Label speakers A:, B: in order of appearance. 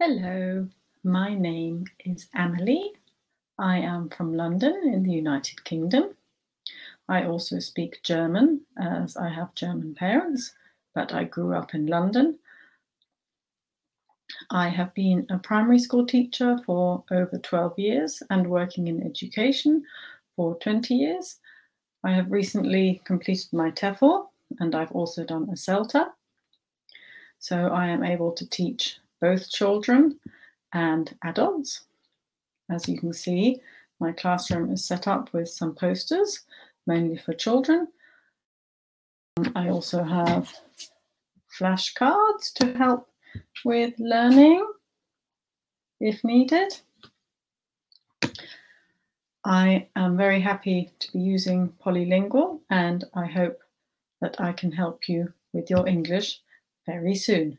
A: Hello, my name is Amelie. I am from London in the United Kingdom. I also speak German as I have German parents, but I grew up in London. I have been a primary school teacher for over 12 years and working in education for 20 years. I have recently completed my TEFL and I've also done a CELTA. So I am able to teach both children and adults. As you can see, my classroom is set up with some posters, mainly for children. I also have flashcards to help with learning if needed. I am very happy to be using Polylingual and I hope that I can help you with your English very soon.